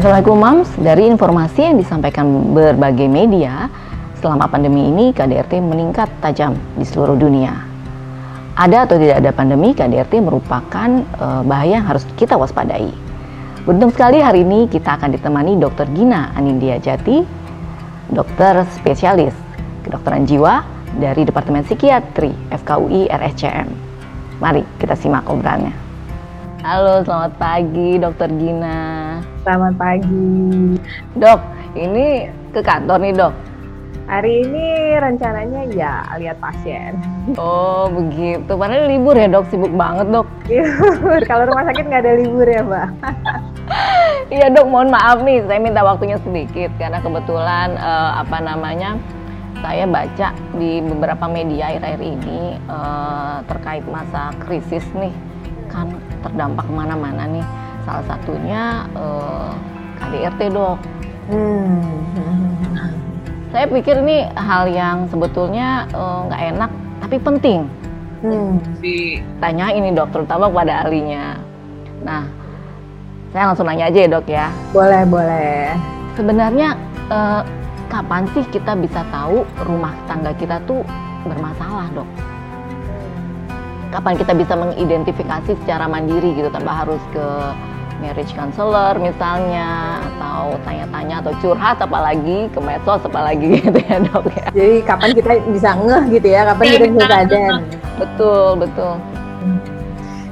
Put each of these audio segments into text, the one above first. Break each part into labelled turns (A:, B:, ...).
A: Assalamualaikum Mams, dari informasi yang disampaikan berbagai media, selama pandemi ini KDRT meningkat tajam di seluruh dunia. Ada atau tidak ada pandemi, KDRT merupakan uh, bahaya yang harus kita waspadai. Beruntung sekali hari ini kita akan ditemani Dr. Gina Anindya Jati, dokter spesialis kedokteran jiwa dari Departemen Psikiatri FKUI RSCM. Mari kita simak obrolannya. Halo, selamat pagi Dokter Gina.
B: Selamat pagi.
A: Dok, ini ke kantor nih dok?
B: Hari ini rencananya ya lihat pasien.
A: Oh begitu, padahal libur ya dok, sibuk banget dok.
B: Libur, kalau rumah sakit nggak ada libur ya mbak?
A: Iya dok, mohon maaf nih, saya minta waktunya sedikit karena kebetulan uh, apa namanya saya baca di beberapa media akhir-akhir ini uh, terkait masa krisis nih, kan terdampak ke mana-mana nih. Salah satunya uh, KDRT dok. Hmm saya pikir ini hal yang sebetulnya eh, nggak uh, enak tapi penting hmm. ditanya ini dok terutama pada ahlinya nah saya langsung nanya aja ya dok ya
B: boleh boleh
A: sebenarnya uh, kapan sih kita bisa tahu rumah tangga kita tuh bermasalah dok kapan kita bisa mengidentifikasi secara mandiri gitu tanpa harus ke marriage counselor misalnya atau tanya-tanya atau curhat apalagi ke medsos apalagi gitu ya dok ya.
B: Jadi kapan kita bisa ngeh gitu ya, kapan kita bisa sadar.
A: Betul betul.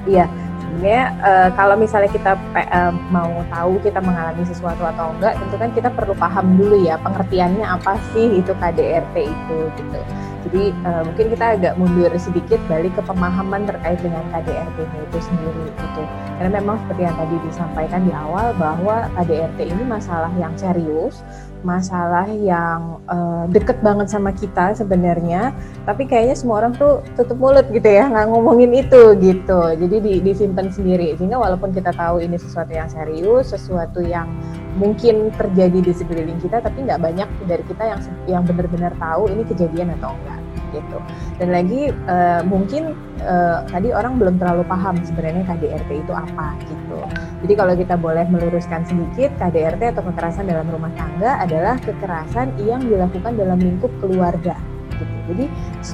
B: Iya, sebenarnya uh, kalau misalnya kita uh, mau tahu kita mengalami sesuatu atau enggak, tentu kan kita perlu paham dulu ya pengertiannya apa sih itu KDRT itu gitu. Jadi uh, mungkin kita agak mundur sedikit balik ke pemahaman terkait dengan KDRT itu sendiri gitu. Karena memang seperti yang tadi disampaikan di awal bahwa KDRT ini masalah yang serius, masalah yang uh, deket banget sama kita sebenarnya, tapi kayaknya semua orang tuh tutup mulut gitu ya, nggak ngomongin itu gitu. Jadi di, disimpan sendiri. Sehingga walaupun kita tahu ini sesuatu yang serius, sesuatu yang mungkin terjadi di sekeliling kita tapi nggak banyak dari kita yang yang benar-benar tahu ini kejadian atau enggak gitu. Dan lagi uh, mungkin uh, tadi orang belum terlalu paham sebenarnya KDRT itu apa gitu. Jadi kalau kita boleh meluruskan sedikit KDRT atau kekerasan dalam rumah tangga adalah kekerasan yang dilakukan dalam lingkup keluarga gitu. Jadi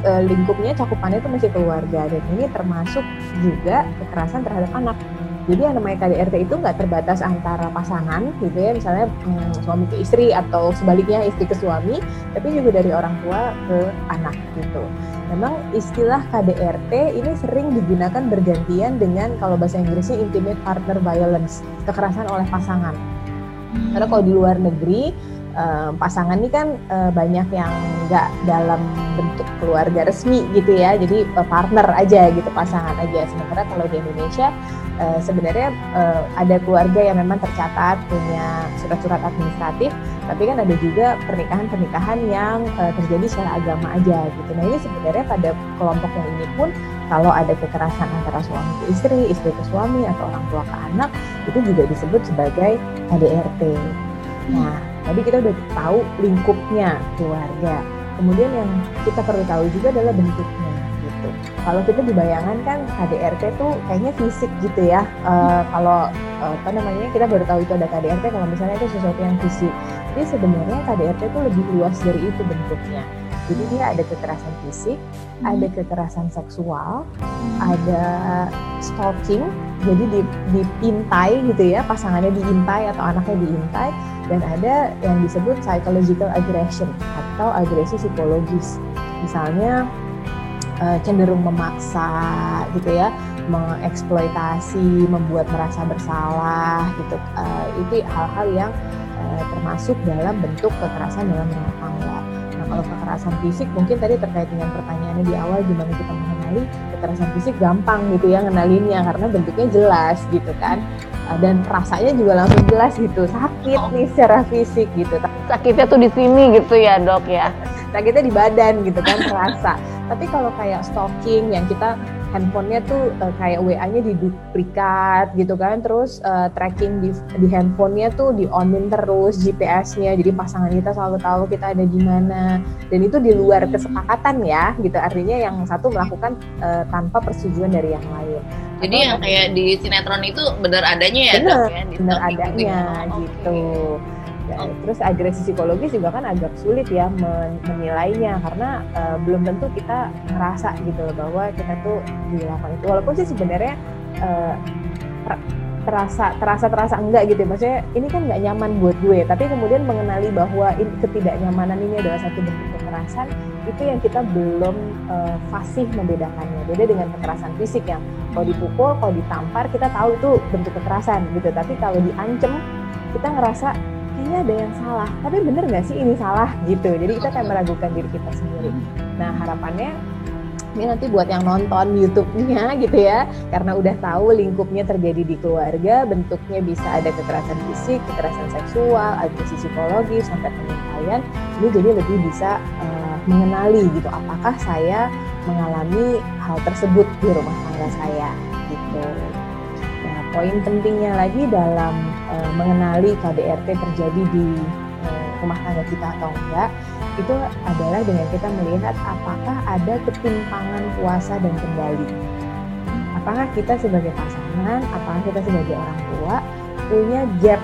B: uh, lingkupnya cakupannya itu masih keluarga dan ini termasuk juga kekerasan terhadap anak jadi yang namanya KDRT itu nggak terbatas antara pasangan gitu ya, misalnya hmm, suami ke istri atau sebaliknya istri ke suami, tapi juga dari orang tua ke anak gitu. Memang istilah KDRT ini sering digunakan bergantian dengan kalau bahasa Inggrisnya intimate partner violence, kekerasan oleh pasangan. Karena kalau di luar negeri pasangan ini kan banyak yang nggak dalam bentuk keluarga resmi gitu ya jadi partner aja gitu pasangan aja sementara kalau di Indonesia uh, sebenarnya uh, ada keluarga yang memang tercatat punya surat-surat administratif, tapi kan ada juga pernikahan-pernikahan yang uh, terjadi secara agama aja gitu. Nah ini sebenarnya pada kelompok yang ini pun kalau ada kekerasan antara suami ke istri, istri ke suami atau orang tua ke anak itu juga disebut sebagai KDRT. Nah tadi kita udah tahu lingkupnya keluarga. Kemudian yang kita perlu tahu juga adalah bentuknya gitu. Kalau kita dibayangkan kan KDRT tuh kayaknya fisik gitu ya. Uh, kalau uh, apa namanya kita baru tahu itu ada KDRT kalau misalnya itu sesuatu yang fisik. Jadi sebenarnya KDRT itu lebih luas dari itu bentuknya. Jadi dia ada kekerasan fisik, hmm. ada kekerasan seksual, hmm. ada stalking, jadi dipintai gitu ya, pasangannya diintai atau anaknya diintai, dan ada yang disebut psychological aggression atau agresi psikologis. Misalnya uh, cenderung memaksa gitu ya mengeksploitasi membuat merasa bersalah gitu. Uh, itu hal-hal yang uh, termasuk dalam bentuk kekerasan dalam rumah tangga nah kalau kekerasan fisik mungkin tadi terkait dengan pertanyaannya di awal gimana kita mengenali kekerasan fisik gampang gitu ya ngenalinnya karena bentuknya jelas gitu kan dan rasanya juga langsung jelas gitu sakit nih secara fisik gitu.
A: Sakitnya tuh di sini gitu ya dok ya?
B: Sakitnya di badan gitu kan terasa. Tapi kalau kayak stalking yang kita handphonenya tuh uh, kayak WA-nya diduplikat gitu kan, terus uh, tracking di, di handphonenya tuh di onin terus GPS-nya, jadi pasangan kita selalu tahu kita ada di mana, dan itu di luar kesepakatan ya, gitu artinya yang satu melakukan uh, tanpa persetujuan dari yang lain.
A: Jadi Atau, yang kayak di sinetron itu benar adanya ya?
B: Benar, ya, benar adanya oh, gitu. Okay. Ya, terus agresi psikologis juga kan agak sulit ya menilainya karena uh, belum tentu kita ngerasa gitu loh bahwa kita tuh dilakukan itu. Walaupun sih sebenarnya uh, terasa terasa terasa enggak gitu ya. maksudnya ini kan nggak nyaman buat gue. Tapi kemudian mengenali bahwa ketidaknyamanan ini adalah satu bentuk kekerasan itu yang kita belum uh, fasih membedakannya. Beda dengan kekerasan fisik yang kalau dipukul kalau ditampar kita tahu itu bentuk kekerasan gitu. Tapi kalau diancem kita ngerasa kayaknya ada yang salah. Tapi bener nggak sih ini salah gitu? Jadi kita kayak meragukan diri kita sendiri. Nah harapannya ini nanti buat yang nonton YouTube-nya gitu ya. Karena udah tahu lingkupnya terjadi di keluarga bentuknya bisa ada kekerasan fisik kekerasan seksual agresi psikologis sampai pengintaian ini jadi lebih bisa uh, mengenali gitu apakah saya mengalami hal tersebut di rumah tangga saya gitu. Nah poin pentingnya lagi dalam uh, mengenali KDRT terjadi di uh, rumah tangga kita atau enggak itu adalah dengan kita melihat apakah ada ketimpangan kuasa dan kendali. Apakah kita sebagai pasangan, apakah kita sebagai orang tua punya gap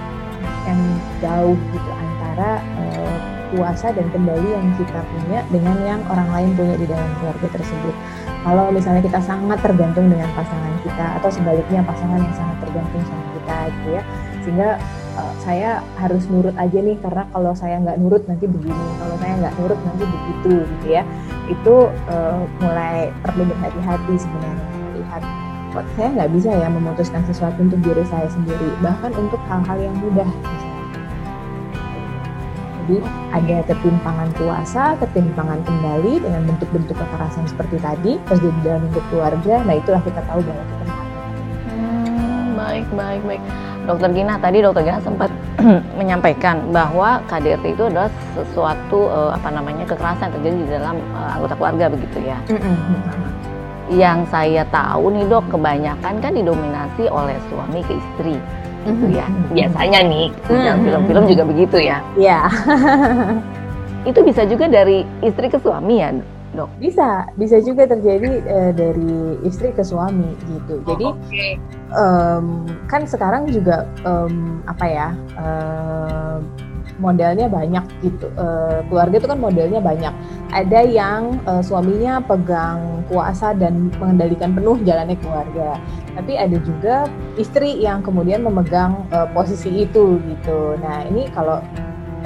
B: yang jauh gitu antara uh, kuasa dan kendali yang kita punya dengan yang orang lain punya di dalam keluarga tersebut. Kalau misalnya kita sangat tergantung dengan pasangan kita atau sebaliknya pasangan yang sangat tergantung sama kita gitu ya, sehingga uh, saya harus nurut aja nih karena kalau saya nggak nurut nanti begini kalau saya nggak nurut nanti begitu gitu ya itu uh, mulai perlu berhati-hati sebenarnya melihat kok saya nggak bisa ya memutuskan sesuatu untuk diri saya sendiri bahkan untuk hal-hal yang mudah jadi ada ketimpangan kuasa, ketimpangan kendali dengan bentuk-bentuk kekerasan seperti tadi terjadi dalam lingkup keluarga. Nah itulah kita tahu bahwa kita
A: hmm, baik, baik, baik. Dokter Gina tadi Dokter Gina sempat menyampaikan bahwa KDRT itu adalah sesuatu uh, apa namanya kekerasan yang terjadi di dalam uh, anggota keluarga begitu ya. Yang saya tahu nih dok kebanyakan kan didominasi oleh suami ke istri gitu ya. Biasanya nih film-film juga begitu ya.
B: Iya.
A: itu bisa juga dari istri ke suami ya dok?
B: Bisa, bisa juga terjadi uh, dari istri ke suami gitu. Oh, Jadi okay. um, kan sekarang juga um, apa ya uh, modelnya banyak gitu. Uh, keluarga itu kan modelnya banyak. Ada yang uh, suaminya pegang kuasa dan mengendalikan penuh jalannya keluarga. Tapi ada juga istri yang kemudian memegang uh, posisi itu gitu. Nah ini kalau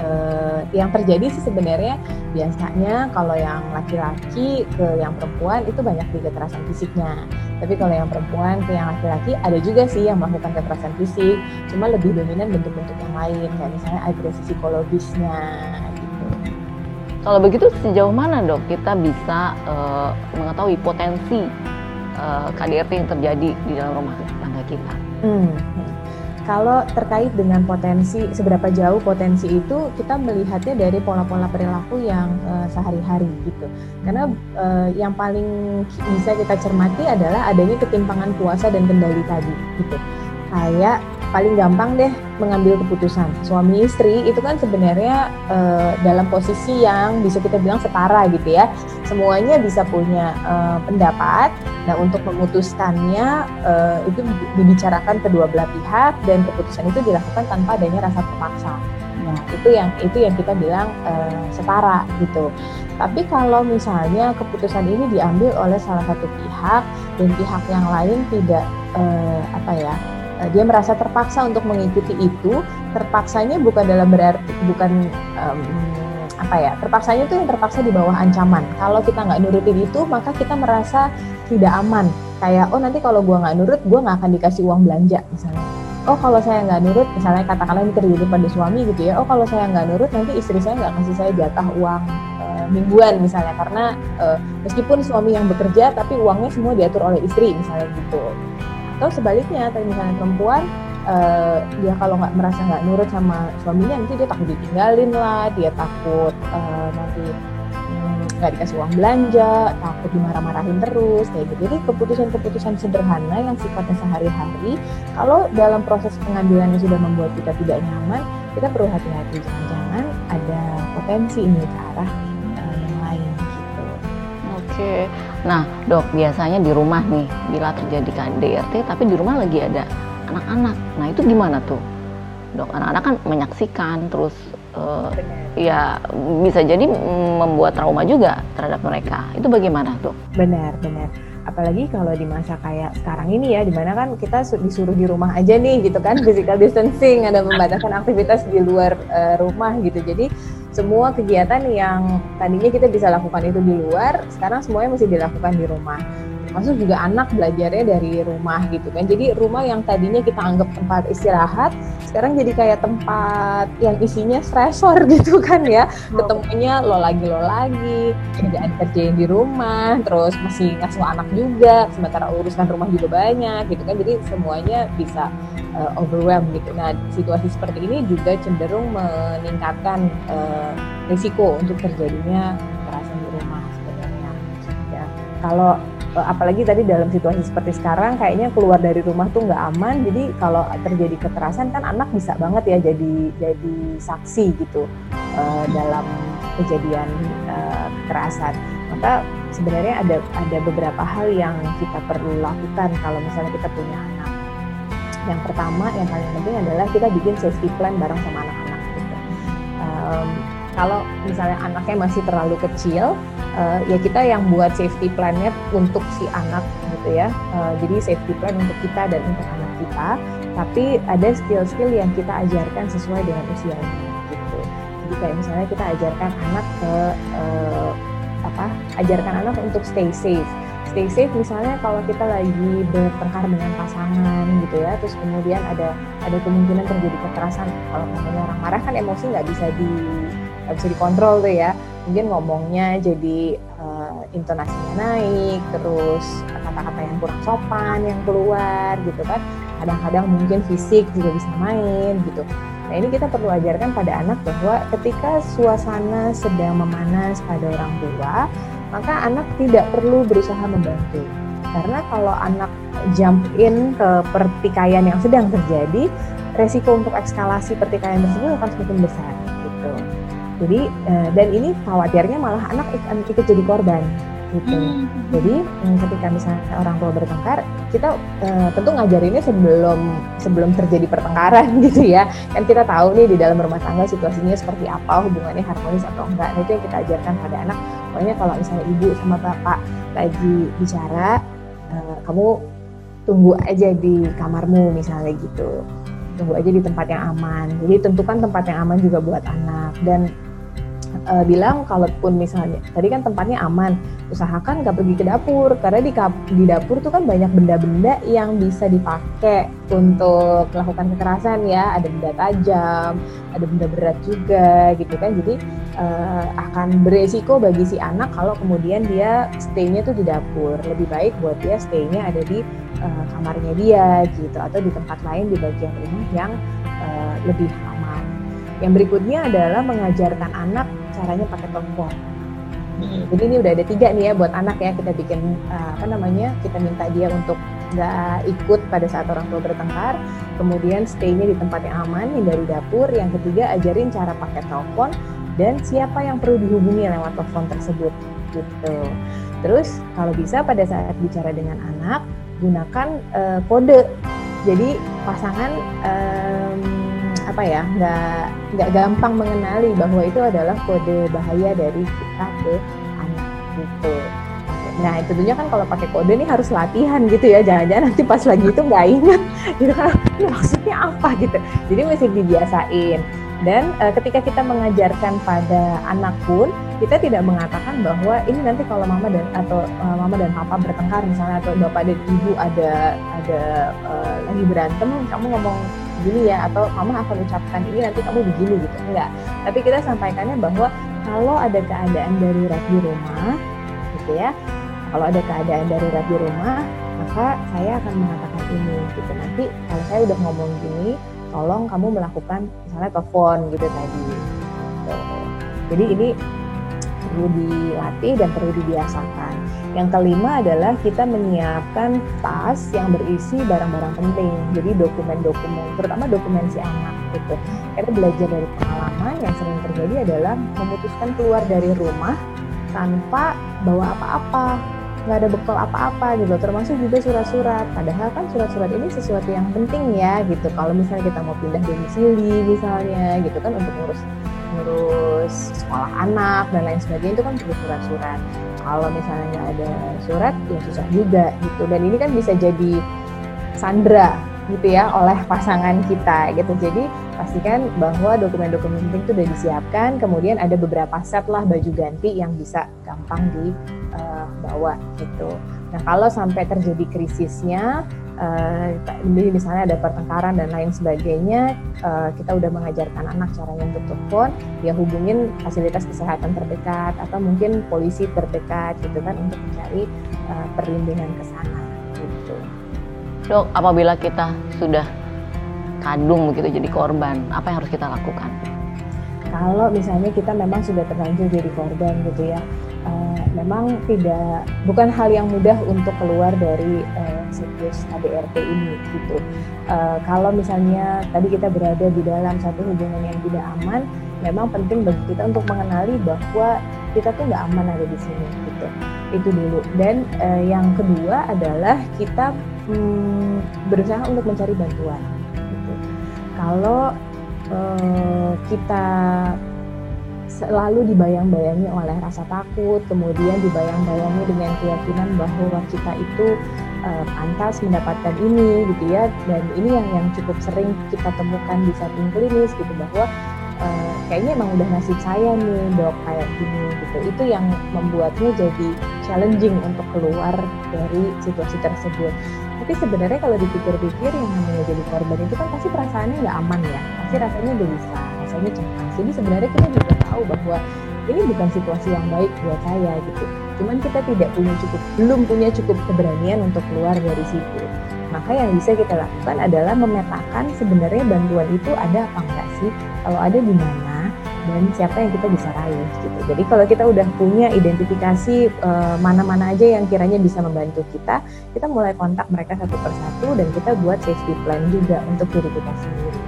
B: uh, yang terjadi sih sebenarnya biasanya kalau yang laki-laki ke yang perempuan itu banyak di kekerasan fisiknya tapi kalau yang perempuan ke yang laki-laki ada juga sih yang melakukan kekerasan fisik cuma lebih dominan bentuk-bentuk yang lain kayak misalnya agresi psikologisnya gitu
A: kalau begitu sejauh mana dok kita bisa uh, mengetahui potensi uh, eh, KDRT yang terjadi di dalam rumah tangga kita? Hmm.
B: Kalau terkait dengan potensi seberapa jauh potensi itu kita melihatnya dari pola-pola perilaku yang uh, sehari-hari gitu. Karena uh, yang paling bisa kita cermati adalah adanya ketimpangan kuasa dan kendali tadi gitu. Kayak paling gampang deh mengambil keputusan. Suami istri itu kan sebenarnya uh, dalam posisi yang bisa kita bilang setara gitu ya. Semuanya bisa punya uh, pendapat. Nah untuk memutuskannya uh, itu dibicarakan kedua belah pihak dan keputusan itu dilakukan tanpa adanya rasa terpaksa. Nah itu yang itu yang kita bilang uh, setara gitu. Tapi kalau misalnya keputusan ini diambil oleh salah satu pihak dan pihak yang lain tidak uh, apa ya Eh, dia merasa terpaksa untuk mengikuti itu. Terpaksanya bukan dalam berarti bukan um, apa ya terpaksanya itu yang terpaksa di bawah ancaman. Kalau kita nggak nurutin itu maka kita merasa tidak aman. Kayak oh nanti kalau gua nggak nurut gua nggak akan dikasih uang belanja misalnya. Oh kalau saya nggak nurut misalnya katakanlah ini terjadi pada suami gitu ya oh kalau saya nggak nurut nanti istri saya nggak kasih saya jatah uang e, mingguan misalnya. Karena e, meskipun suami yang bekerja tapi uangnya semua diatur oleh istri misalnya gitu atau sebaliknya tapi misalnya perempuan uh, dia kalau nggak merasa nggak nurut sama suaminya nanti dia takut ditinggalin lah dia takut uh, nanti hmm, nggak dikasih uang belanja, takut dimarah-marahin terus kayak gitu. Jadi keputusan-keputusan sederhana yang sifatnya sehari-hari, kalau dalam proses pengambilannya sudah membuat kita tidak nyaman, kita perlu hati-hati jangan-jangan ada potensi ini ke arah uh, yang lain gitu.
A: Oke, nah dok biasanya di rumah nih bila terjadi KDRT tapi di rumah lagi ada anak-anak, nah itu gimana tuh? Dok, anak-anak kan menyaksikan terus uh, ya bisa jadi membuat trauma juga terhadap mereka. Itu bagaimana, Dok?
B: Benar, benar. Apalagi kalau di masa kayak sekarang ini ya, di mana kan kita disuruh di rumah aja nih, gitu kan, physical distancing, ada pembatasan aktivitas di luar uh, rumah gitu. Jadi semua kegiatan yang tadinya kita bisa lakukan itu di luar, sekarang semuanya mesti dilakukan di rumah termasuk juga anak belajarnya dari rumah gitu kan. Jadi rumah yang tadinya kita anggap tempat istirahat sekarang jadi kayak tempat yang isinya stressor gitu kan ya. Ketemunya lo lagi lo lagi kerjaan kerjain di rumah terus masih ngasuh anak juga sementara urusan rumah juga banyak gitu kan. Jadi semuanya bisa uh, overwhelm gitu. Nah situasi seperti ini juga cenderung meningkatkan uh, risiko untuk terjadinya kekerasan di rumah sebenarnya. Ya kalau Eh, apalagi tadi dalam situasi seperti sekarang kayaknya keluar dari rumah tuh nggak aman. Jadi kalau terjadi kekerasan kan anak bisa banget ya jadi jadi saksi gitu uh, dalam kejadian uh, kekerasan. Maka sebenarnya ada ada beberapa hal yang kita perlu lakukan kalau misalnya kita punya anak. Yang pertama yang paling penting adalah kita bikin safety plan bareng sama anak-anak gitu. um, kalau misalnya anaknya masih terlalu kecil uh, ya kita yang buat safety plannya untuk si anak gitu ya. Uh, jadi safety plan untuk kita dan untuk anak kita. Tapi ada skill-skill yang kita ajarkan sesuai dengan usianya gitu. Jadi kayak misalnya kita ajarkan anak ke uh, apa ajarkan anak untuk stay safe. Stay safe misalnya kalau kita lagi bertengkar dengan pasangan gitu ya terus kemudian ada ada kemungkinan terjadi kekerasan. Kalau namanya orang marah kan emosi nggak bisa di nggak bisa dikontrol tuh ya. Mungkin ngomongnya jadi uh, intonasinya naik terus kata-kata yang kurang sopan yang keluar gitu kan. Kadang-kadang mungkin fisik juga bisa main gitu. Nah ini kita perlu ajarkan pada anak bahwa ketika suasana sedang memanas pada orang tua maka anak tidak perlu berusaha membantu. Karena kalau anak jump in ke pertikaian yang sedang terjadi resiko untuk eskalasi pertikaian tersebut akan semakin besar jadi uh, dan ini khawatirnya malah anak ikut, jadi korban gitu. Hmm. Jadi hmm, ketika misalnya orang tua bertengkar, kita uh, tentu ngajarinnya sebelum sebelum terjadi pertengkaran gitu ya. Kan kita tahu nih di dalam rumah tangga situasinya seperti apa, hubungannya harmonis atau enggak. Nah itu yang kita ajarkan pada anak. Pokoknya kalau misalnya ibu sama bapak lagi bicara, uh, kamu tunggu aja di kamarmu misalnya gitu tunggu aja di tempat yang aman. Jadi tentukan tempat yang aman juga buat anak dan uh, bilang kalaupun misalnya tadi kan tempatnya aman usahakan nggak pergi ke dapur karena di di dapur tuh kan banyak benda-benda yang bisa dipakai untuk melakukan kekerasan ya. Ada benda tajam ada benda berat juga gitu kan. Jadi uh, akan beresiko bagi si anak kalau kemudian dia stay-nya tuh di dapur. Lebih baik buat dia stay-nya ada di uh, kamarnya dia gitu. Atau di tempat lain di bagian rumah yang uh, lebih aman. Yang berikutnya adalah mengajarkan anak caranya pakai telepon. Hmm. Jadi ini udah ada tiga nih ya buat anak ya kita bikin uh, apa namanya kita minta dia untuk nggak ikut pada saat orang tua bertengkar, kemudian stay-nya di tempat yang aman, hindari dapur. Yang ketiga ajarin cara pakai telepon dan siapa yang perlu dihubungi lewat telepon tersebut gitu. Terus kalau bisa pada saat bicara dengan anak gunakan uh, kode. Jadi pasangan um, apa ya nggak nggak gampang mengenali bahwa itu adalah kode bahaya dari kita ke anak gitu. Nah tentunya kan kalau pakai kode ini harus latihan gitu ya, jangan-jangan nanti pas lagi itu nggak ingat gitu kan, maksudnya apa gitu. Jadi mesti dibiasain. Dan e, ketika kita mengajarkan pada anak pun, kita tidak mengatakan bahwa ini nanti kalau mama dan atau e, mama dan papa bertengkar misalnya atau bapak dan ibu ada ada e, lagi berantem, kamu ngomong begini ya atau mama akan ucapkan ini nanti kamu begini gitu enggak tapi kita sampaikannya bahwa kalau ada keadaan darurat di rumah gitu ya kalau ada keadaan darurat di rumah maka saya akan mengatakan ini gitu nanti kalau saya udah ngomong gini tolong kamu melakukan misalnya telepon gitu tadi gitu. jadi ini perlu dilatih dan perlu dibiasakan. Yang kelima adalah kita menyiapkan tas yang berisi barang-barang penting. Jadi dokumen-dokumen, terutama dokumen si anak gitu. Karena belajar dari pengalaman. Yang sering terjadi adalah memutuskan keluar dari rumah tanpa bawa apa-apa. Nggak ada bekal apa-apa gitu. Termasuk juga surat-surat. Padahal kan surat-surat ini sesuatu yang penting ya gitu. Kalau misalnya kita mau pindah domisili misalnya gitu kan untuk ngurus ngurus sekolah anak dan lain sebagainya itu kan perlu surat-surat kalau misalnya ada surat ya susah juga gitu. Dan ini kan bisa jadi sandra gitu ya oleh pasangan kita gitu. Jadi pastikan bahwa dokumen-dokumen penting itu sudah disiapkan kemudian ada beberapa set lah baju ganti yang bisa gampang dibawa uh, gitu. Nah kalau sampai terjadi krisisnya uh, misalnya ada pertengkaran dan lain sebagainya uh, kita udah mengajarkan anak caranya untuk telepon ya hubungin fasilitas kesehatan terdekat atau mungkin polisi terdekat gitu kan untuk mencari uh, perlindungan ke sana gitu.
A: Dok apabila kita sudah kadung begitu jadi korban apa yang harus kita lakukan?
B: Kalau misalnya kita memang sudah terlanjur jadi korban gitu ya uh, memang tidak bukan hal yang mudah untuk keluar dari uh, siklus KDRT ini gitu. Uh, kalau misalnya tadi kita berada di dalam satu hubungan yang tidak aman memang penting bagi kita untuk mengenali bahwa kita tuh nggak aman ada di sini gitu. Itu dulu. Dan uh, yang kedua adalah kita hmm, berusaha untuk mencari bantuan kalau uh, kita selalu dibayang-bayangi oleh rasa takut, kemudian dibayang-bayangi dengan keyakinan bahwa kita itu uh, pantas mendapatkan ini gitu ya, dan ini yang yang cukup sering kita temukan di setting klinis gitu bahwa uh, kayaknya emang udah nasib saya nih dok kayak gini gitu, itu yang membuatnya jadi challenging untuk keluar dari situasi tersebut. Tapi sebenarnya kalau dipikir-pikir yang namanya jadi korban itu kan pasti perasaannya nggak aman ya. Pasti rasanya gelisah rasanya cemas. Jadi sebenarnya kita juga tahu bahwa ini bukan situasi yang baik buat saya gitu cuman kita tidak punya cukup belum punya cukup keberanian untuk keluar dari situ maka yang bisa kita lakukan adalah memetakan sebenarnya bantuan itu ada apa enggak sih kalau ada di mana dan siapa yang kita bisa raih gitu. Jadi kalau kita udah punya identifikasi mana mana-mana aja yang kiranya bisa membantu kita, kita mulai kontak mereka satu persatu dan kita buat safety plan juga untuk diri kita sendiri.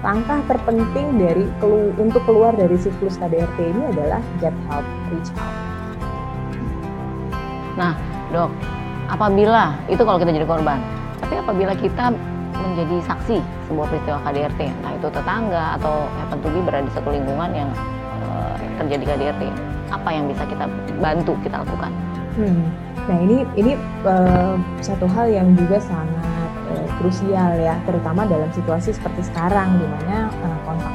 B: Langkah terpenting dari kelu untuk keluar dari siklus KDRT ini adalah get help, reach out.
A: Nah, dok, apabila itu kalau kita jadi korban, tapi apabila kita menjadi saksi sebuah peristiwa KDRT, nah itu tetangga atau happen to be berada di satu lingkungan yang uh, terjadi KDRT, apa yang bisa kita bantu kita lakukan?
B: Hmm. Nah ini ini uh, satu hal yang juga sangat krusial ya, terutama dalam situasi seperti sekarang di mana uh,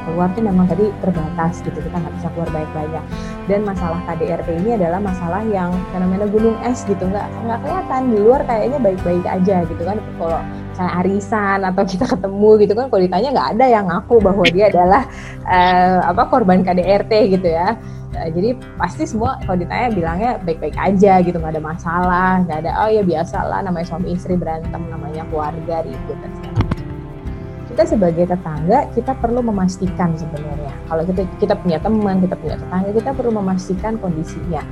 B: keluar tuh memang tadi terbatas gitu, kita nggak bisa keluar banyak-banyak. Dan masalah KDRT ini adalah masalah yang fenomena gunung es gitu, nggak nggak kelihatan di luar kayaknya baik-baik aja gitu kan. Kalau kayak arisan atau kita ketemu gitu kan kalau ditanya nggak ada yang ngaku bahwa dia adalah uh, apa korban KDRT gitu ya uh, jadi pasti semua kalau ditanya bilangnya baik-baik aja gitu nggak ada masalah nggak ada oh ya biasa lah namanya suami istri berantem namanya keluarga ribut dan segala kita sebagai tetangga kita perlu memastikan sebenarnya. Kalau kita kita punya teman kita punya tetangga kita perlu memastikan kondisinya.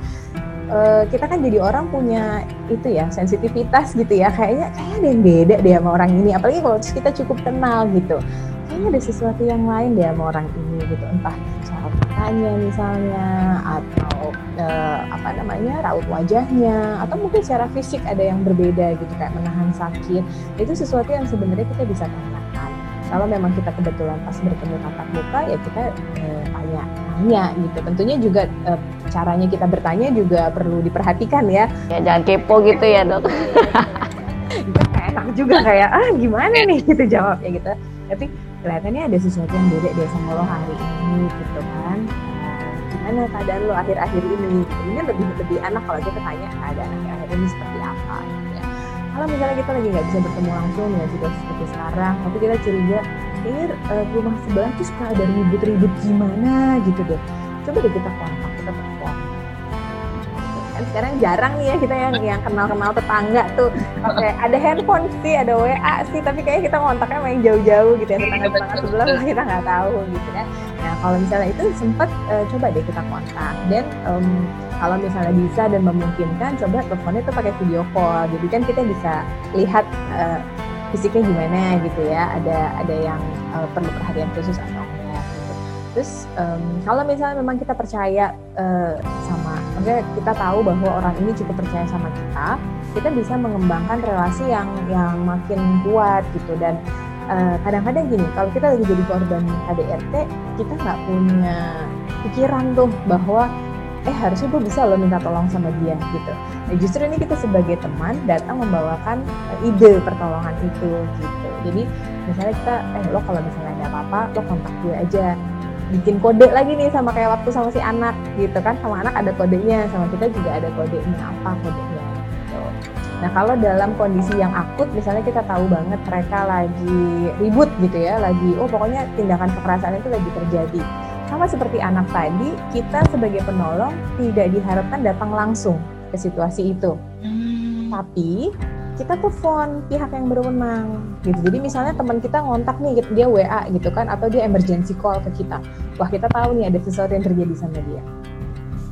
B: Uh, kita kan jadi orang punya itu ya sensitivitas gitu ya. Kayaknya kayaknya ada yang beda deh sama orang ini. Apalagi kalau kita cukup kenal gitu. Kayaknya ada sesuatu yang lain deh sama orang ini gitu. Entah cara katanya misalnya atau uh, apa namanya raut wajahnya atau mungkin secara fisik ada yang berbeda gitu kayak menahan sakit. Itu sesuatu yang sebenarnya kita bisa tanyakan kalau memang kita kebetulan pas bertemu tatap muka ya kita eh, tanya tanya gitu. Tentunya juga eh, caranya kita bertanya juga perlu diperhatikan ya.
A: Ya jangan kepo gitu ya dok.
B: Enak juga kayak ah gimana nih? Gitu jawabnya gitu. Tapi kelihatannya ada sesuatu yang beda deh sama lo hari ini gitu kan. Gimana keadaan lo akhir-akhir ini? Ini lebih lebih enak kalau kita tanya keadaan akhir-akhir ini seperti apa gitu ya kalau misalnya kita lagi nggak bisa bertemu langsung dengan situasi seperti sekarang tapi kita curiga kayaknya uh, rumah sebelah tuh suka ada ribut-ribut gimana gitu deh. Coba deh kita kontak kita telepon kan sekarang jarang nih ya kita yang yang kenal-kenal tetangga tuh. Oke okay, ada handphone sih ada WA sih tapi kayaknya kita kontaknya main jauh-jauh gitu ya tetangga-tetangga sebelah kita nggak tahu gitu kan nah kalau misalnya itu sempat uh, coba deh kita kontak. Dan um, kalau misalnya bisa dan memungkinkan coba teleponnya itu pakai video call. Jadi kan kita bisa lihat uh, fisiknya gimana gitu ya ada ada yang uh, perlu perhatian khusus atau enggak gitu. Terus um, kalau misalnya memang kita percaya uh, sama maksudnya kita tahu bahwa orang ini cukup percaya sama kita kita bisa mengembangkan relasi yang yang makin kuat gitu. Dan kadang-kadang uh, gini kalau kita lagi jadi korban KDRT kita nggak punya pikiran tuh bahwa eh harusnya gue bisa loh minta tolong sama dia gitu. Nah justru ini kita sebagai teman datang membawakan uh, ide pertolongan itu gitu. Jadi misalnya kita eh lo kalau misalnya ada apa-apa lo kontak gue aja bikin kode lagi nih sama kayak waktu sama si anak gitu kan sama anak ada kodenya sama kita juga ada kodenya apa kodenya gitu. Nah kalau dalam kondisi yang akut misalnya kita tahu banget mereka lagi ribut gitu ya lagi oh pokoknya tindakan kekerasan itu lagi terjadi sama seperti anak tadi, kita sebagai penolong tidak diharapkan datang langsung ke situasi itu. Hmm. Tapi kita telepon pihak yang berwenang gitu. Jadi misalnya teman kita ngontak nih dia WA gitu kan atau dia emergency call ke kita. Wah, kita tahu nih ada sesuatu yang terjadi sama dia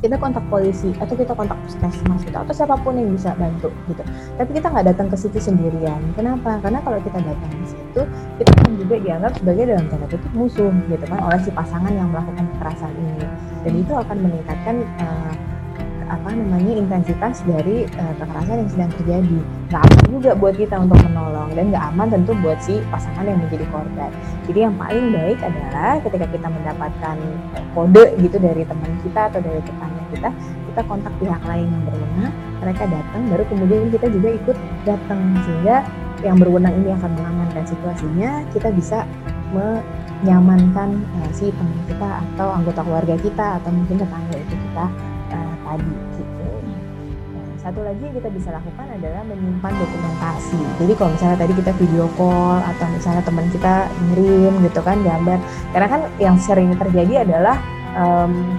B: kita kontak polisi atau kita kontak puskesmas gitu atau siapa pun yang bisa bantu gitu. Tapi kita nggak datang ke situ sendirian. Kenapa? Karena kalau kita datang ke situ kita kan juga dianggap sebagai dalam tanda kutip musuh gitu kan oleh si pasangan yang melakukan kekerasan ini. Dan itu akan meningkatkan uh, apa namanya intensitas dari uh, kekerasan yang sedang terjadi. Nggak aman juga buat kita untuk menolong dan nggak aman tentu buat si pasangan yang menjadi korban. Jadi yang paling baik adalah ketika kita mendapatkan uh, kode gitu dari teman kita atau dari tetangga kita kita kontak pihak lain yang berwenang mereka datang baru kemudian kita juga ikut datang sehingga yang berwenang ini akan mengamankan situasinya kita bisa menyamankan uh, si teman kita atau anggota keluarga kita atau mungkin tetangga itu kita tadi gitu. Satu lagi yang kita bisa lakukan adalah menyimpan dokumentasi. Jadi kalau misalnya tadi kita video call atau misalnya teman kita ngirim gitu kan gambar, karena kan yang sering terjadi adalah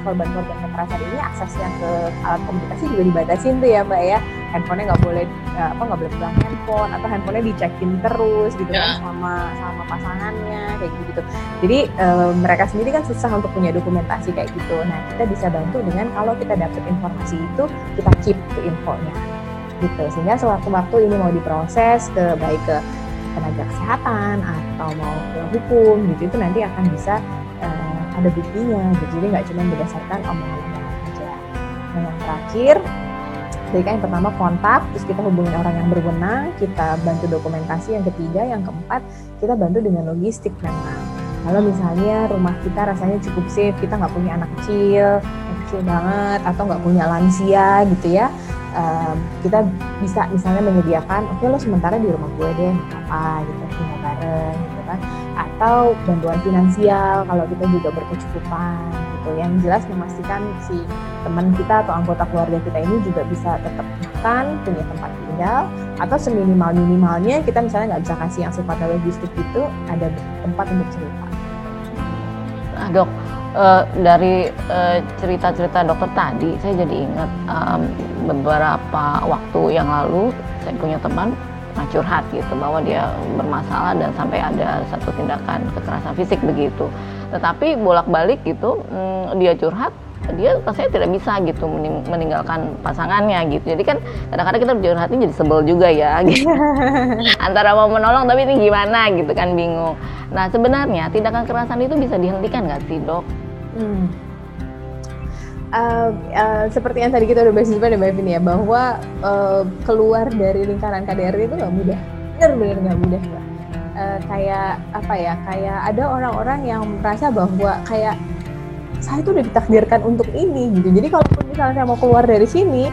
B: korban-korban um, kekerasan ini aksesnya ke alat komunikasi juga dibatasin tuh ya mbak ya. Handphonenya nggak boleh uh, apa nggak boleh pegang handphone atau handphonenya dicekin terus gitu kan ya. sama sama pasangannya kayak gitu gitu jadi uh, mereka sendiri kan susah untuk punya dokumentasi kayak gitu. Nah kita bisa bantu dengan kalau kita dapat informasi itu kita keep tuh infonya gitu. Sehingga sewaktu-waktu ini mau diproses ke baik ke tenaga kesehatan atau mau ke hukum gitu itu nanti akan bisa uh, ada buktinya gitu jadi nggak cuma berdasarkan omongan-omongan aja nah yang terakhir jadi yang pertama kontak, terus kita hubungin orang yang berwenang, kita bantu dokumentasi. Yang ketiga, yang keempat, kita bantu dengan logistik memang. Kalau misalnya rumah kita rasanya cukup safe, kita nggak punya anak kecil, yang kecil banget, atau nggak punya lansia gitu ya, um, kita bisa misalnya menyediakan, oke okay, lo sementara di rumah gue deh, apa gitu, tinggal bareng atau bantuan finansial kalau kita juga berkecukupan gitu. Yang jelas memastikan si teman kita atau anggota keluarga kita ini juga bisa tetap makan, punya tempat tinggal, atau seminimal minimalnya kita misalnya nggak bisa kasih yang sifatnya logistik itu ada tempat untuk cerita.
A: Nah, dok, uh, dari uh, cerita-cerita dokter tadi, saya jadi ingat um, beberapa waktu yang lalu saya punya teman curhat gitu bahwa dia bermasalah dan sampai ada satu tindakan kekerasan fisik begitu. Tetapi bolak-balik gitu mm, dia curhat dia rasanya tidak bisa gitu meninggalkan pasangannya gitu. Jadi kan kadang-kadang kita curhat ini jadi sebel juga ya gitu. Antara mau menolong tapi ini gimana gitu kan bingung. Nah sebenarnya tindakan kekerasan itu bisa dihentikan nggak sih dok? Hmm.
B: Uh, seperti yang tadi kita udah bahas juga Mbak Evin ya bahwa uh, keluar dari lingkaran KDRT itu nggak mudah. Benar-benar nggak mudah mbak. Uh, kayak apa ya kayak ada orang-orang yang merasa bahwa kayak saya tuh udah ditakdirkan untuk ini gitu. Jadi kalaupun misalnya saya mau keluar dari sini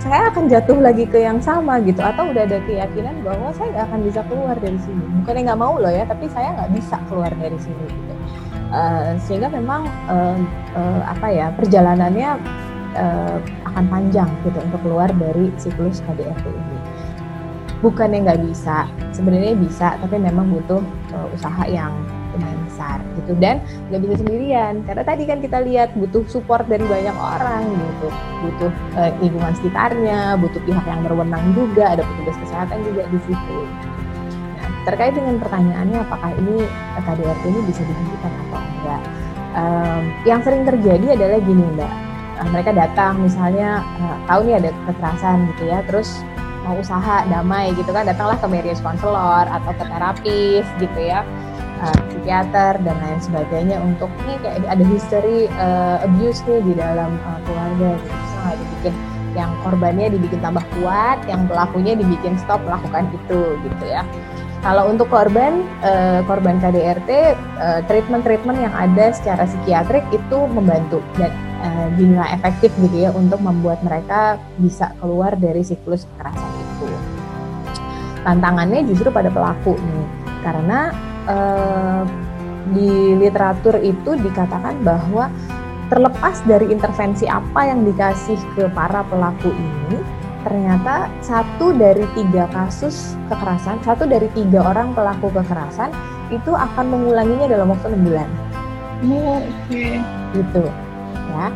B: saya akan jatuh lagi ke yang sama gitu. Atau udah ada keyakinan bahwa saya nggak akan bisa keluar dari sini. Bukannya nggak mau loh ya tapi saya nggak bisa keluar dari sini gitu uh, sehingga memang uh, uh, apa ya perjalanannya uh, akan panjang gitu untuk keluar dari siklus KDRT ini. Bukannya nggak bisa sebenarnya bisa tapi memang butuh uh, usaha yang lumayan besar gitu. Dan nggak bisa sendirian karena tadi kan kita lihat butuh support dari banyak orang gitu. Butuh uh, lingkungan sekitarnya butuh pihak yang berwenang juga ada petugas kesehatan juga di situ terkait dengan pertanyaannya apakah ini KDRT ini bisa dihentikan atau enggak? Um, yang sering terjadi adalah gini mbak. Uh, mereka datang misalnya uh, tahu nih ada kekerasan gitu ya terus mau usaha damai gitu kan datanglah ke marriage counselor atau ke terapis gitu ya uh, psikiater dan lain sebagainya untuk nih kayak ada history uh, abuse nih di dalam uh, keluarga. Gitu nggak dibikin yang korbannya dibikin tambah kuat yang pelakunya dibikin stop melakukan itu gitu ya kalau untuk korban uh, korban KDRT uh, treatment-treatment yang ada secara psikiatrik itu membantu dan uh, dinilai efektif gitu ya untuk membuat mereka bisa keluar dari siklus kekerasan itu. Tantangannya justru pada pelaku nih karena uh, di literatur itu dikatakan bahwa terlepas dari intervensi apa yang dikasih ke para pelaku ini, ternyata satu dari tiga kasus kekerasan, satu dari tiga orang pelaku kekerasan itu akan mengulanginya dalam waktu enam bulan.
A: Oh, oke. Okay.
B: Gitu, ya.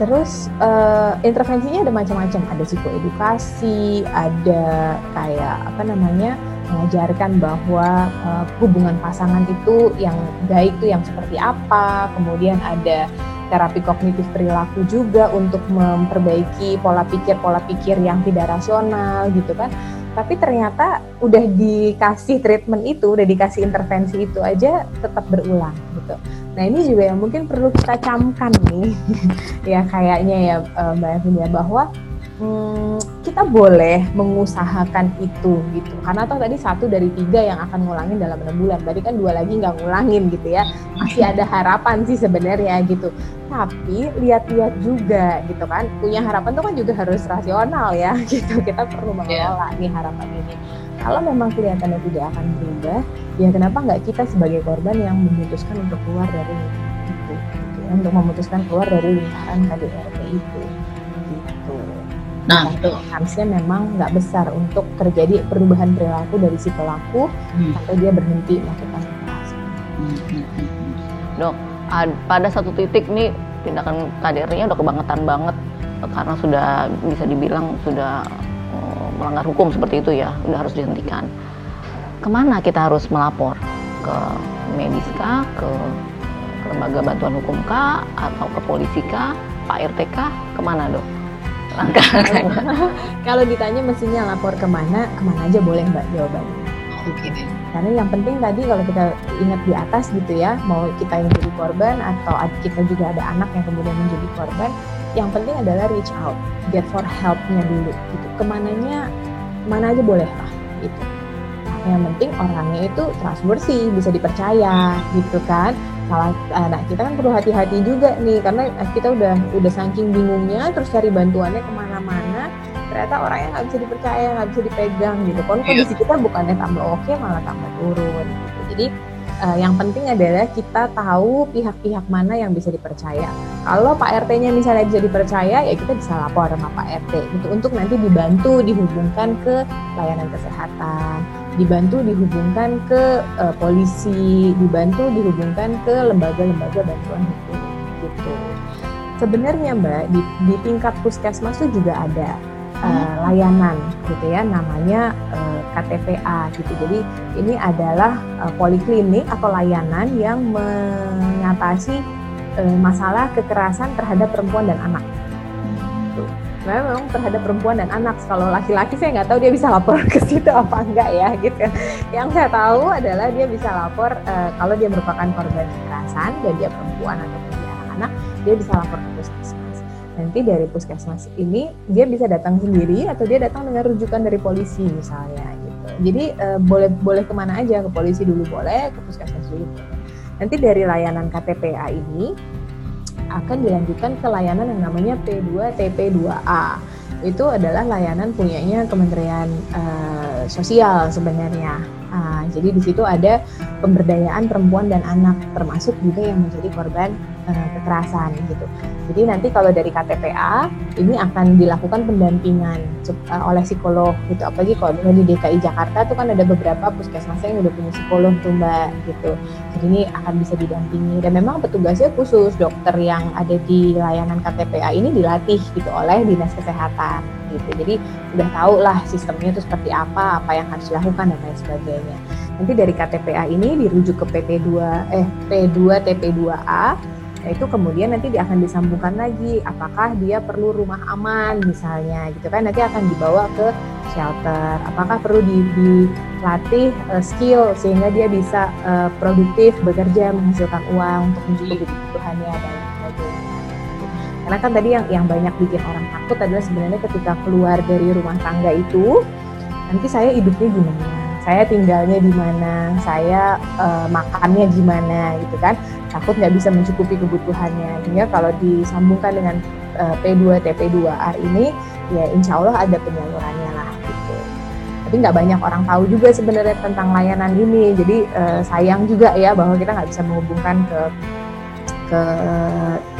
B: Terus uh, intervensinya ada macam-macam, ada psikoedukasi, ada kayak apa namanya mengajarkan bahwa uh, hubungan pasangan itu yang baik itu yang seperti apa, kemudian ada terapi kognitif perilaku juga untuk memperbaiki pola pikir pola pikir yang tidak rasional gitu kan. Tapi ternyata udah dikasih treatment itu udah dikasih intervensi itu aja tetap berulang gitu. Nah ini juga yang mungkin perlu kita camkan nih. Ya kayaknya ya eh, mbak Evin ya bahwa hmm, kita boleh mengusahakan itu gitu. Karena toh tadi satu dari tiga yang akan ngulangin dalam enam bulan. Berarti kan dua lagi nggak ngulangin gitu ya. Masih ada harapan sih sebenarnya gitu. Tapi lihat-lihat juga gitu kan. Punya harapan tuh kan juga harus rasional ya gitu. Kita perlu mengelola yeah. nih harapan ini. Kalau memang kelihatannya tidak akan berubah ya kenapa nggak kita sebagai korban yang memutuskan untuk keluar dari itu gitu, ya, untuk memutuskan keluar dari lingkaran KDRT itu Nah, itu kansnya memang nggak besar untuk terjadi perubahan perilaku dari si pelaku hmm. sampai dia berhenti melakukan kekerasan. Hmm, hmm,
A: hmm, hmm. Dok, pada satu titik nih tindakan KDR-nya udah kebangetan banget karena sudah bisa dibilang sudah uh, melanggar hukum seperti itu ya, udah harus dihentikan. Ke mana kita harus melapor? Ke medis kah? Ke, ke lembaga bantuan hukum kah? Atau ke polisi kah? Pak RT kah? Ke mana dok?
B: Kalau ditanya mestinya lapor ke mana, ke mana aja boleh mbak jawabannya. Gitu. Karena yang penting tadi kalau kita ingat di atas gitu ya, mau kita yang jadi korban atau kita juga ada anak yang kemudian menjadi korban, yang penting adalah reach out, get for helpnya dulu. Gitu. Ke mananya, mana aja boleh lah. Gitu. Yang penting orangnya itu trustworthy, bisa dipercaya gitu kan. Salah nah kita kan perlu hati-hati juga nih karena kita udah udah saking bingungnya terus cari bantuannya ke mana-mana ternyata orangnya nggak bisa dipercaya nggak bisa dipegang gitu kan. Kondisi kita bukannya tambah oke malah tambah turun gitu. Jadi uh, yang penting adalah kita tahu pihak-pihak mana yang bisa dipercaya. Kalau Pak RT-nya misalnya bisa dipercaya, ya kita bisa lapor sama Pak RT gitu. Untuk nanti dibantu dihubungkan ke layanan kesehatan, dibantu dihubungkan ke uh, polisi, dibantu dihubungkan ke lembaga-lembaga bantuan hukum gitu. Sebenarnya Mbak di, di tingkat puskesmas itu juga ada uh, layanan gitu ya namanya uh, KTPA gitu. Jadi ini adalah uh, poliklinik atau layanan yang mengatasi uh, masalah kekerasan terhadap perempuan dan anak memang terhadap perempuan dan anak. Kalau laki-laki saya nggak tahu dia bisa lapor ke situ apa enggak ya gitu. Yang saya tahu adalah dia bisa lapor uh, kalau dia merupakan korban kekerasan dan dia perempuan atau dia anak-anak, dia bisa lapor ke puskesmas. Nanti dari puskesmas ini dia bisa datang sendiri atau dia datang dengan rujukan dari polisi misalnya gitu. Jadi uh, boleh boleh ke mana aja ke polisi dulu boleh, ke puskesmas dulu. Nanti dari layanan KTPA ini akan dilanjutkan ke layanan yang namanya P2 TP2A. Itu adalah layanan punyanya Kementerian uh, Sosial sebenarnya. Uh, jadi di situ ada pemberdayaan perempuan dan anak termasuk juga yang menjadi korban uh, kekerasan gitu. Jadi nanti kalau dari KTPA ini akan dilakukan pendampingan uh, oleh psikolog gitu. Apalagi kalau di DKI Jakarta tuh kan ada beberapa puskesmas yang udah punya psikolog tuh mbak gitu. Jadi ini akan bisa didampingi dan memang petugasnya khusus dokter yang ada di layanan KTPA ini dilatih gitu oleh dinas kesehatan gitu. Jadi udah tahu lah sistemnya itu seperti apa, apa yang harus dilakukan dan lain sebagainya. Nanti dari KTPA ini dirujuk ke PP2 eh P2 TP2A Nah, itu kemudian nanti dia akan disambungkan lagi apakah dia perlu rumah aman misalnya gitu kan? Nanti akan dibawa ke shelter. Apakah perlu di, dilatih uh, skill sehingga dia bisa uh, produktif bekerja menghasilkan uang untuk mencukupi kebutuhannya dan sebagainya. Karena kan tadi yang yang banyak bikin orang takut adalah sebenarnya ketika keluar dari rumah tangga itu nanti saya hidupnya gimana saya tinggalnya di mana, saya uh, makannya gimana gitu kan takut nggak bisa mencukupi kebutuhannya. Hingga kalau disambungkan dengan uh, P2 TP2A ini, ya insya Allah ada penyalurannya lah gitu. Tapi nggak banyak orang tahu juga sebenarnya tentang layanan ini. Jadi uh, sayang juga ya bahwa kita nggak bisa menghubungkan ke ke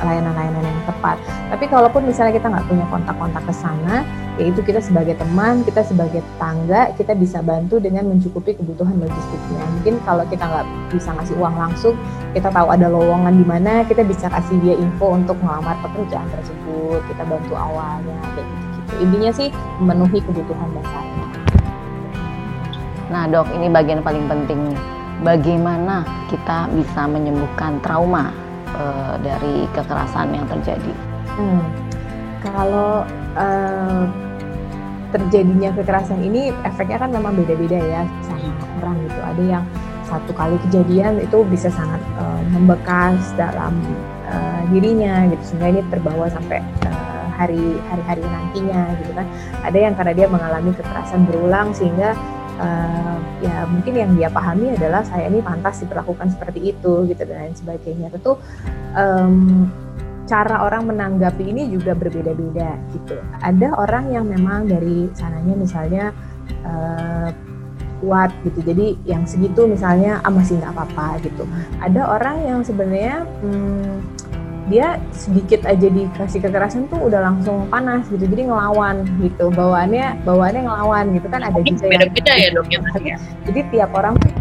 B: layanan-layanan yang tepat. Tapi kalaupun misalnya kita nggak punya kontak-kontak ke sana, yaitu kita sebagai teman, kita sebagai tetangga, kita bisa bantu dengan mencukupi kebutuhan logistiknya. Mungkin kalau kita nggak bisa ngasih uang langsung, kita tahu ada lowongan di mana, kita bisa kasih dia info untuk melamar pekerjaan tersebut, kita bantu awalnya, kayak gitu-gitu. Intinya sih memenuhi kebutuhan dasarnya.
A: Nah dok, ini bagian paling penting. Bagaimana kita bisa menyembuhkan trauma uh, dari kekerasan yang terjadi?
B: Hmm. Kalau uh, terjadinya kekerasan ini efeknya kan memang beda-beda ya sama orang gitu. Ada yang satu kali kejadian itu bisa sangat uh, membekas dalam uh, dirinya gitu sehingga ini terbawa sampai uh, hari hari-hari nantinya gitu kan. Ada yang karena dia mengalami kekerasan berulang sehingga uh, ya mungkin yang dia pahami adalah saya ini pantas diperlakukan seperti itu gitu dan lain sebagainya tentu um, cara orang menanggapi ini juga berbeda-beda gitu. Ada orang yang memang dari sananya misalnya uh, kuat gitu jadi yang segitu misalnya ah masih nggak apa-apa gitu. Ada orang yang sebenarnya hmm, dia sedikit aja dikasih kekerasan tuh udah langsung panas gitu jadi ngelawan gitu bawaannya bawaannya ngelawan gitu. Kan ada juga
A: beda-beda ya dok ya
B: jadi tiap orang eh,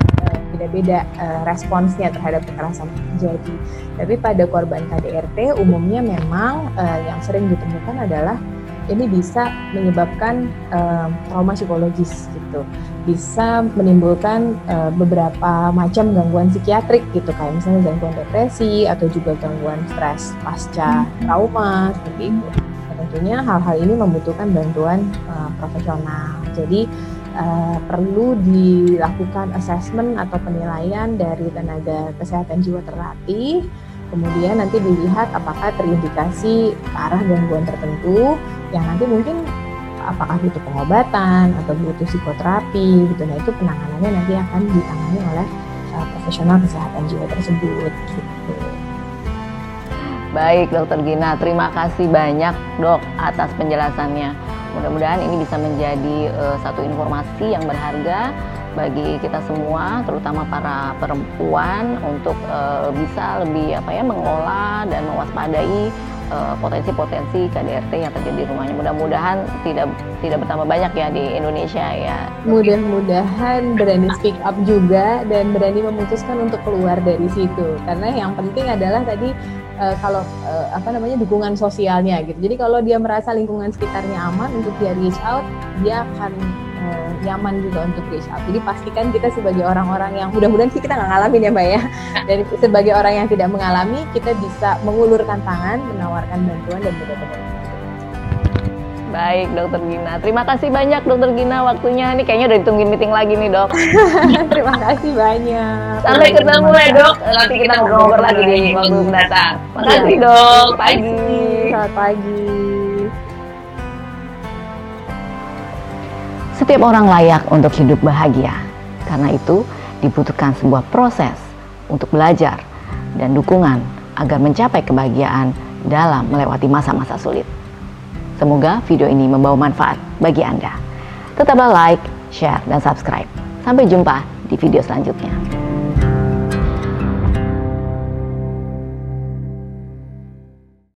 B: beda-beda uh, responsnya terhadap kekerasan terjadi tapi pada korban KDRT umumnya memang uh, yang sering ditemukan adalah ini bisa menyebabkan uh, trauma psikologis gitu bisa menimbulkan uh, beberapa macam gangguan psikiatrik gitu kayak misalnya gangguan depresi atau juga gangguan stres pasca trauma seperti itu. Tentunya hal-hal ini membutuhkan bantuan uh, profesional. Jadi uh, perlu dilakukan assessment atau penilaian dari tenaga kesehatan jiwa terlatih. Kemudian nanti dilihat apakah terindikasi arah gangguan tertentu yang nanti mungkin apakah butuh pengobatan atau butuh psikoterapi gitu nah itu penanganannya nanti akan ditangani oleh uh, profesional kesehatan jiwa tersebut gitu.
A: Baik dokter Gina, terima kasih banyak dok atas penjelasannya. Mudah-mudahan ini bisa menjadi uh, satu informasi yang berharga bagi kita semua, terutama para perempuan untuk uh, bisa lebih apa ya mengolah dan mewaspadai Eh, potensi-potensi KDRT yang terjadi di rumahnya. Mudah-mudahan tidak tidak bertambah banyak ya di Indonesia ya.
B: Mudah-mudahan berani speak up juga dan berani memutuskan untuk keluar dari situ. Karena yang penting adalah tadi uh, kalau uh, apa namanya dukungan sosialnya gitu. Jadi kalau dia merasa lingkungan sekitarnya aman untuk dia reach out, dia akan uh, nyaman juga untuk reach out. Jadi pastikan kita sebagai orang-orang yang mudah-mudahan sih kita nggak ngalamin ya Mbak ya. Dan sebagai orang yang tidak mengalami, kita bisa mengulurkan tangan, menawarkan bantuan dan benar-benar
A: Baik, Dokter Gina. Terima kasih banyak, Dokter Gina, waktunya. Ini kayaknya udah ditungguin meeting lagi nih, Dok.
B: Terima kasih banyak.
A: Sampai ketemu ya, Dok. Nanti kita ngobrol-ngobrol lagi di waktu mendatang. Makasih, Dok. Pagi.
B: Selamat pagi.
A: Setiap orang layak untuk hidup bahagia. Karena itu, dibutuhkan sebuah proses untuk belajar dan dukungan agar mencapai kebahagiaan dalam melewati masa-masa sulit. Semoga video ini membawa manfaat bagi Anda. Tetaplah like, share, dan subscribe. Sampai jumpa di video selanjutnya.